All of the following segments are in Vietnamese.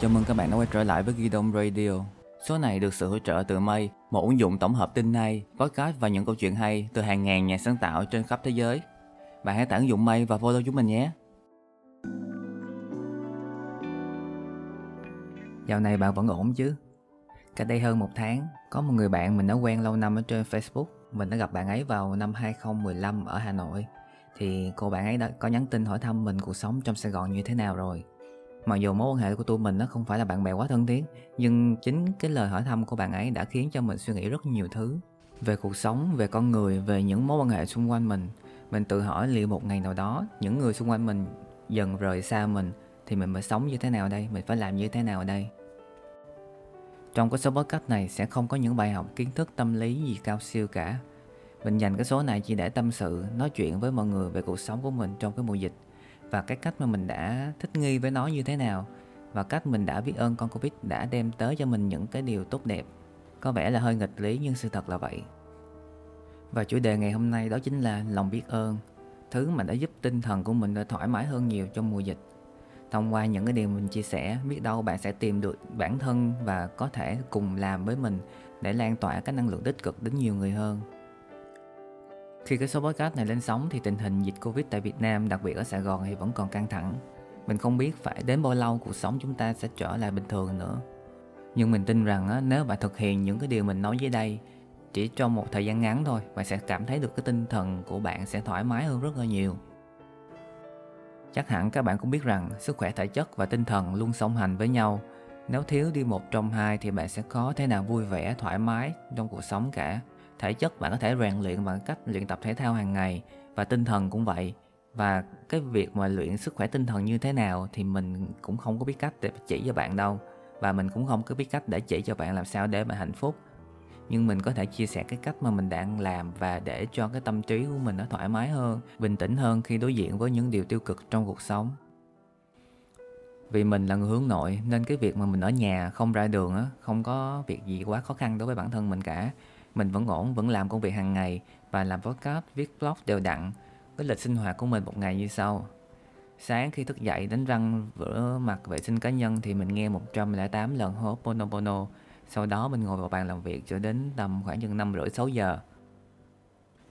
Chào mừng các bạn đã quay trở lại với Ghi Đông Radio. Số này được sự hỗ trợ từ Mây, một ứng dụng tổng hợp tin hay, podcast và những câu chuyện hay từ hàng ngàn nhà sáng tạo trên khắp thế giới. Bạn hãy tải ứng dụng Mây và follow chúng mình nhé. Dạo này bạn vẫn ổn chứ? Cách đây hơn một tháng, có một người bạn mình đã quen lâu năm ở trên Facebook. Mình đã gặp bạn ấy vào năm 2015 ở Hà Nội. Thì cô bạn ấy đã có nhắn tin hỏi thăm mình cuộc sống trong Sài Gòn như thế nào rồi. Mặc dù mối quan hệ của tụi mình nó không phải là bạn bè quá thân thiết Nhưng chính cái lời hỏi thăm của bạn ấy đã khiến cho mình suy nghĩ rất nhiều thứ. Về cuộc sống, về con người, về những mối quan hệ xung quanh mình Mình tự hỏi liệu một ngày nào đó Những người xung quanh mình dần rời xa mình Thì mình phải sống như thế nào đây, mình phải làm như thế nào đây? Trong cái số podcast này sẽ không có những bài học kiến thức tâm lý gì cao siêu cả. Mình dành cái số này chỉ để tâm sự, nói chuyện với mọi người về cuộc sống của mình trong cái mùa dịch và cái cách mà mình đã thích nghi với nó như thế nào và cách mình đã biết ơn con Covid đã đem tới cho mình những cái điều tốt đẹp. Có vẻ là hơi nghịch lý nhưng sự thật là vậy. Và chủ đề ngày hôm nay đó chính là lòng biết ơn, thứ mà đã giúp tinh thần của mình đã thoải mái hơn nhiều trong mùa dịch. Thông qua những cái điều mình chia sẻ, biết đâu bạn sẽ tìm được bản thân và có thể cùng làm với mình để lan tỏa cái năng lượng tích cực đến nhiều người hơn. Khi cái số podcast này lên sóng thì tình hình dịch Covid tại Việt Nam, đặc biệt ở Sài Gòn thì vẫn còn căng thẳng. Mình không biết phải đến bao lâu cuộc sống chúng ta sẽ trở lại bình thường nữa. Nhưng mình tin rằng á, nếu bạn thực hiện những cái điều mình nói dưới đây chỉ trong một thời gian ngắn thôi, bạn sẽ cảm thấy được cái tinh thần của bạn sẽ thoải mái hơn rất là nhiều. Chắc hẳn các bạn cũng biết rằng sức khỏe thể chất và tinh thần luôn song hành với nhau. Nếu thiếu đi một trong hai thì bạn sẽ có thế nào vui vẻ, thoải mái trong cuộc sống cả thể chất bạn có thể rèn luyện bằng cách luyện tập thể thao hàng ngày và tinh thần cũng vậy. Và cái việc mà luyện sức khỏe tinh thần như thế nào thì mình cũng không có biết cách để chỉ cho bạn đâu. Và mình cũng không có biết cách để chỉ cho bạn làm sao để bạn hạnh phúc. Nhưng mình có thể chia sẻ cái cách mà mình đang làm và để cho cái tâm trí của mình nó thoải mái hơn, bình tĩnh hơn khi đối diện với những điều tiêu cực trong cuộc sống. Vì mình là người hướng nội nên cái việc mà mình ở nhà không ra đường á, không có việc gì quá khó khăn đối với bản thân mình cả mình vẫn ổn, vẫn làm công việc hàng ngày và làm podcast, viết blog đều đặn. Cái lịch sinh hoạt của mình một ngày như sau. Sáng khi thức dậy đánh răng, rửa mặt, vệ sinh cá nhân thì mình nghe 108 lần hô Ponopono. Sau đó mình ngồi vào bàn làm việc cho đến tầm khoảng chừng 5 rưỡi 6 giờ.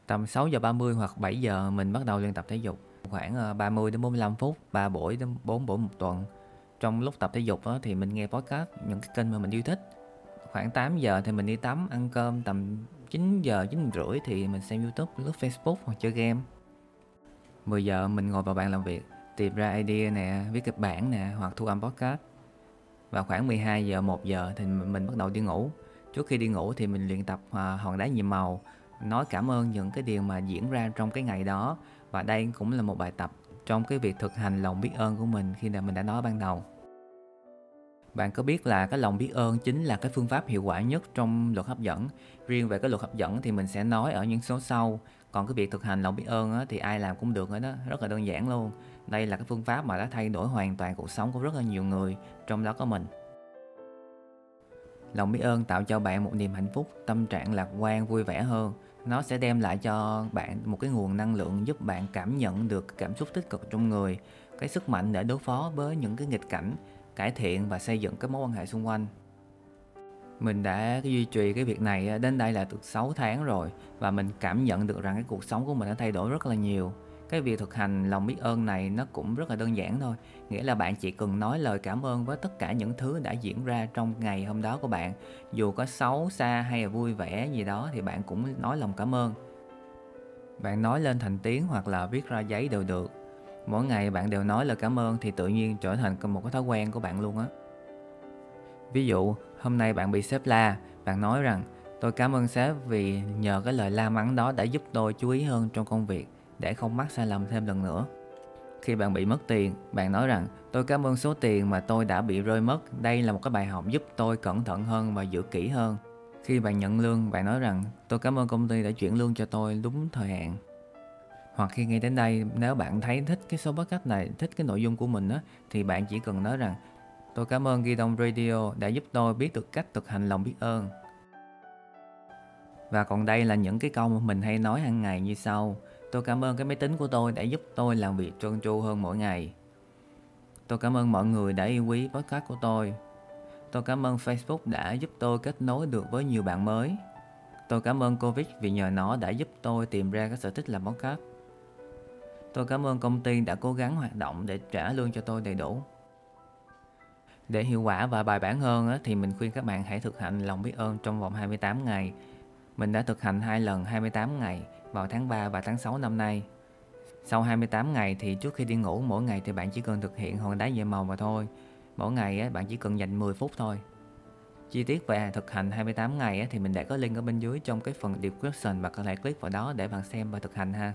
Tầm 6 giờ 30 hoặc 7 giờ mình bắt đầu luyện tập thể dục. Khoảng ờ, 30 đến 45 phút, 3 buổi đến 4 buổi một tuần. Trong lúc tập thể dục thì mình nghe podcast những cái kênh mà mình yêu thích khoảng 8 giờ thì mình đi tắm, ăn cơm, tầm 9 giờ 9 rưỡi thì mình xem youtube, lướt facebook hoặc chơi game. 10 giờ mình ngồi vào bàn làm việc, tìm ra idea nè, viết kịch bản nè, hoặc thu âm podcast. Và khoảng 12 giờ 1 giờ thì mình bắt đầu đi ngủ. Trước khi đi ngủ thì mình luyện tập à, hòn đá nhiệm màu, nói cảm ơn những cái điều mà diễn ra trong cái ngày đó. Và đây cũng là một bài tập trong cái việc thực hành lòng biết ơn của mình khi mà mình đã nói ban đầu bạn có biết là cái lòng biết ơn chính là cái phương pháp hiệu quả nhất trong luật hấp dẫn. Riêng về cái luật hấp dẫn thì mình sẽ nói ở những số sau. Còn cái việc thực hành lòng biết ơn á, thì ai làm cũng được hết đó, rất là đơn giản luôn. Đây là cái phương pháp mà đã thay đổi hoàn toàn cuộc sống của rất là nhiều người, trong đó có mình. Lòng biết ơn tạo cho bạn một niềm hạnh phúc, tâm trạng lạc quan, vui vẻ hơn. Nó sẽ đem lại cho bạn một cái nguồn năng lượng giúp bạn cảm nhận được cảm xúc tích cực trong người, cái sức mạnh để đối phó với những cái nghịch cảnh cải thiện và xây dựng các mối quan hệ xung quanh. Mình đã duy trì cái việc này đến đây là được 6 tháng rồi và mình cảm nhận được rằng cái cuộc sống của mình đã thay đổi rất là nhiều. Cái việc thực hành lòng biết ơn này nó cũng rất là đơn giản thôi, nghĩa là bạn chỉ cần nói lời cảm ơn với tất cả những thứ đã diễn ra trong ngày hôm đó của bạn. Dù có xấu, xa hay là vui vẻ gì đó thì bạn cũng nói lòng cảm ơn. Bạn nói lên thành tiếng hoặc là viết ra giấy đều được mỗi ngày bạn đều nói lời cảm ơn thì tự nhiên trở thành một cái thói quen của bạn luôn á. Ví dụ, hôm nay bạn bị sếp la, bạn nói rằng, tôi cảm ơn sếp vì nhờ cái lời la mắng đó đã giúp tôi chú ý hơn trong công việc, để không mắc sai lầm thêm lần nữa. Khi bạn bị mất tiền, bạn nói rằng, tôi cảm ơn số tiền mà tôi đã bị rơi mất, đây là một cái bài học giúp tôi cẩn thận hơn và giữ kỹ hơn. Khi bạn nhận lương, bạn nói rằng, tôi cảm ơn công ty đã chuyển lương cho tôi đúng thời hạn hoặc khi nghe đến đây, nếu bạn thấy thích cái số podcast này, thích cái nội dung của mình á, thì bạn chỉ cần nói rằng, tôi cảm ơn ghi đông radio đã giúp tôi biết được cách thực hành lòng biết ơn và còn đây là những cái câu mà mình hay nói hàng ngày như sau, tôi cảm ơn cái máy tính của tôi đã giúp tôi làm việc trơn tru hơn mỗi ngày Tôi cảm ơn mọi người đã yêu quý podcast của tôi. Tôi cảm ơn Facebook đã giúp tôi kết nối được với nhiều bạn mới. Tôi cảm ơn Covid vì nhờ nó đã giúp tôi tìm ra cái sở thích làm podcast. Tôi cảm ơn công ty đã cố gắng hoạt động để trả lương cho tôi đầy đủ. Để hiệu quả và bài bản hơn thì mình khuyên các bạn hãy thực hành lòng biết ơn trong vòng 28 ngày. Mình đã thực hành hai lần 28 ngày vào tháng 3 và tháng 6 năm nay. Sau 28 ngày thì trước khi đi ngủ, mỗi ngày thì bạn chỉ cần thực hiện hòn đá về màu mà thôi. Mỗi ngày bạn chỉ cần dành 10 phút thôi. Chi tiết về thực hành 28 ngày thì mình đã có link ở bên dưới trong cái phần description và có thể click vào đó để bạn xem và thực hành ha.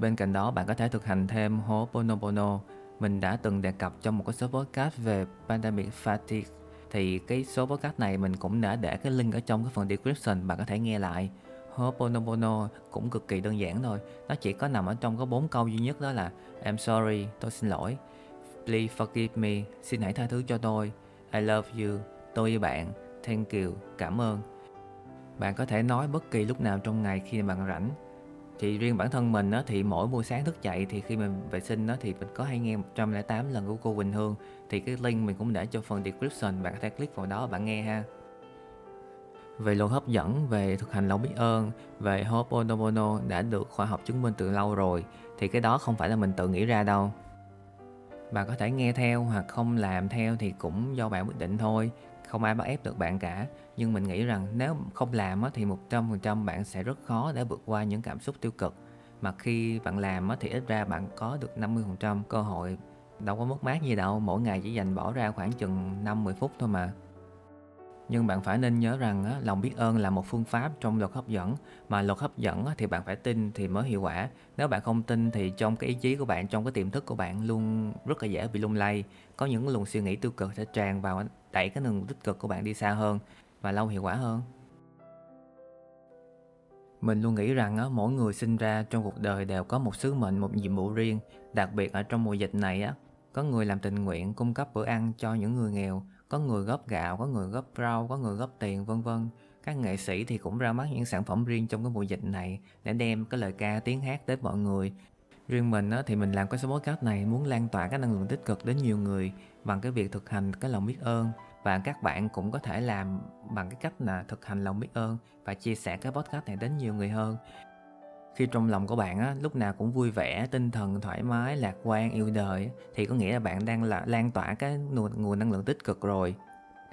Bên cạnh đó bạn có thể thực hành thêm Ho'oponopono. Mình đã từng đề cập trong một cái số podcast về pandemic fatigue thì cái số podcast này mình cũng đã để cái link ở trong cái phần description bạn có thể nghe lại. Ho'oponopono cũng cực kỳ đơn giản thôi. Nó chỉ có nằm ở trong có bốn câu duy nhất đó là I'm sorry, tôi xin lỗi. Please forgive me, xin hãy tha thứ cho tôi. I love you, tôi yêu bạn. Thank you, cảm ơn. Bạn có thể nói bất kỳ lúc nào trong ngày khi bạn rảnh thì riêng bản thân mình á, thì mỗi buổi sáng thức dậy thì khi mình vệ sinh á, thì mình có hay nghe 108 lần của cô Quỳnh Hương. Thì cái link mình cũng để cho phần description bạn có thể click vào đó bạn nghe ha. Về luật hấp dẫn về thực hành lòng biết ơn về Ho'oponopono đã được khoa học chứng minh từ lâu rồi thì cái đó không phải là mình tự nghĩ ra đâu. Bạn có thể nghe theo hoặc không làm theo thì cũng do bạn quyết định thôi không ai bắt ép được bạn cả. Nhưng mình nghĩ rằng nếu không làm thì 100% bạn sẽ rất khó để vượt qua những cảm xúc tiêu cực. Mà khi bạn làm thì ít ra bạn có được 50% cơ hội. Đâu có mất mát gì đâu mỗi ngày chỉ dành bỏ ra khoảng chừng 5-10 phút thôi mà. Nhưng bạn phải nên nhớ rằng á, lòng biết ơn là một phương pháp trong luật hấp dẫn. Mà luật hấp dẫn á, thì bạn phải tin thì mới hiệu quả. Nếu bạn không tin thì trong cái ý chí của bạn trong cái tiềm thức của bạn luôn rất là dễ bị lung lay. Có những luồng suy nghĩ tiêu cực sẽ tràn vào đẩy cái năng lượng tích cực của bạn đi xa hơn và lâu hiệu quả hơn. Mình luôn nghĩ rằng á, mỗi người sinh ra trong cuộc đời đều có một sứ mệnh một nhiệm vụ riêng. Đặc biệt ở trong mùa dịch này á có người làm tình nguyện cung cấp bữa ăn cho những người nghèo có người góp gạo có người góp rau có người góp tiền vân vân. Các nghệ sĩ thì cũng ra mắt những sản phẩm riêng trong cái mùa dịch này để đem cái lời ca tiếng hát đến mọi người riêng mình á, thì mình làm cái số podcast này muốn lan tỏa cái năng lượng tích cực đến nhiều người bằng cái việc thực hành cái lòng biết ơn. Và các bạn cũng có thể làm bằng cái cách là thực hành lòng biết ơn và chia sẻ cái podcast này đến nhiều người hơn. Khi trong lòng của bạn á, lúc nào cũng vui vẻ tinh thần thoải mái lạc quan yêu đời thì có nghĩa là bạn đang là lan tỏa cái nguồn, nguồn năng lượng tích cực rồi.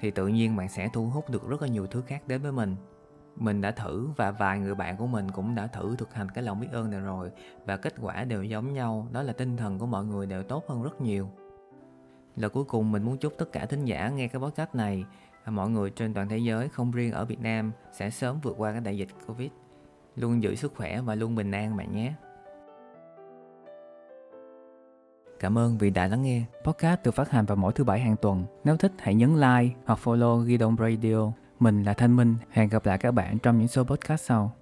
Thì tự nhiên bạn sẽ thu hút được rất là nhiều thứ khác đến với mình mình đã thử và vài người bạn của mình cũng đã thử thực hành cái lòng biết ơn này rồi và kết quả đều giống nhau, đó là tinh thần của mọi người đều tốt hơn rất nhiều Lời cuối cùng mình muốn chúc tất cả thính giả nghe cái podcast này mọi người trên toàn thế giới, không riêng ở Việt Nam, sẽ sớm vượt qua cái đại dịch Covid luôn giữ sức khỏe và luôn bình an bạn nhé. Cảm ơn vì đã lắng nghe. Podcast được phát hành vào mỗi thứ bảy hàng tuần. Nếu thích, hãy nhấn like hoặc follow Gidon Radio. Mình là Thanh Minh. Hẹn gặp lại các bạn trong những số podcast sau.